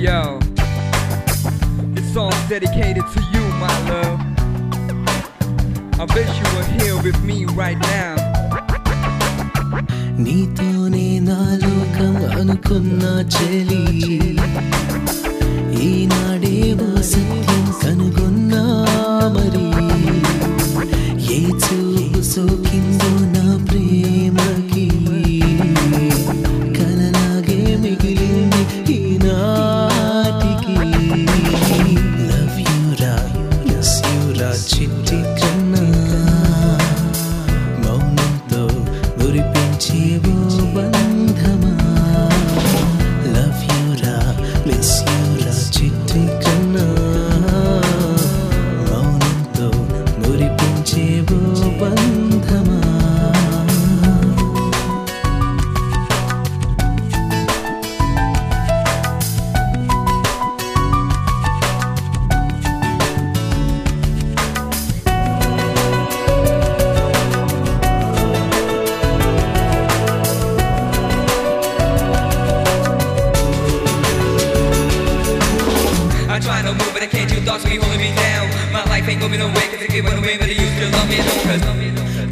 yo, this song's dedicated to you, my love. I wish you were here with me right now. నీతోనే నా లోకం అనుకున్న చెలి ఈనాడే ఓ సత్యం కనుగొన్నా మరి ఏ చూపు సోకిందో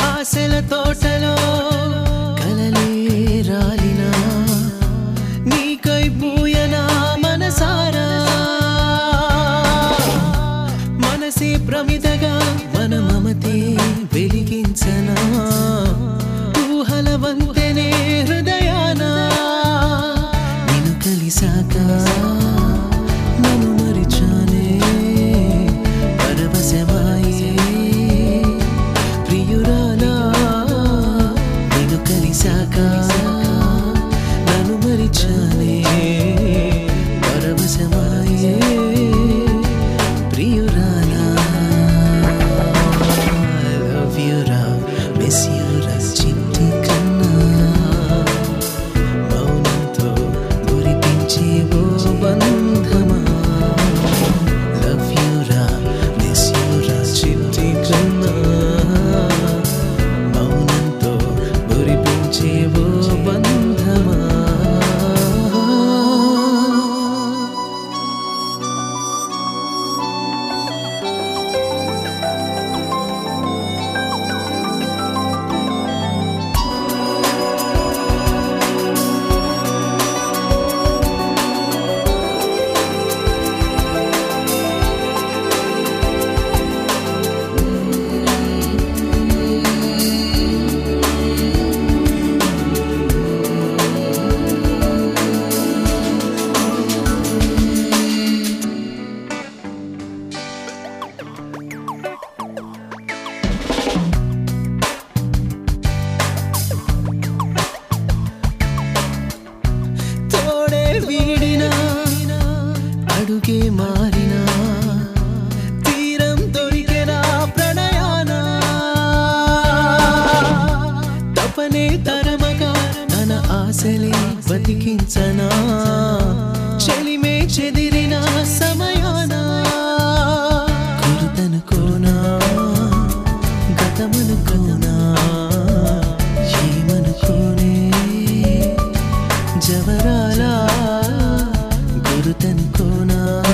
ఆశల తోటలో కలలే రాలినా నీకై పూయనా మనసారా? మనసే ప్రమిదగా మన మమతే వెలిగించనా? ఊహల వంతెనే హృదయాన? నిన్ను కలిసాక అడుగే మారినా? తీరం దొరికెనా ప్రణయాన? తపనే తరమగా తన ఆశలే బతికించనా? చలిమే చెదిరిన సమయాన? కొరతనుకోనా గతమనుకోనా? ఏమనుకోనే? జవరాల tengo nada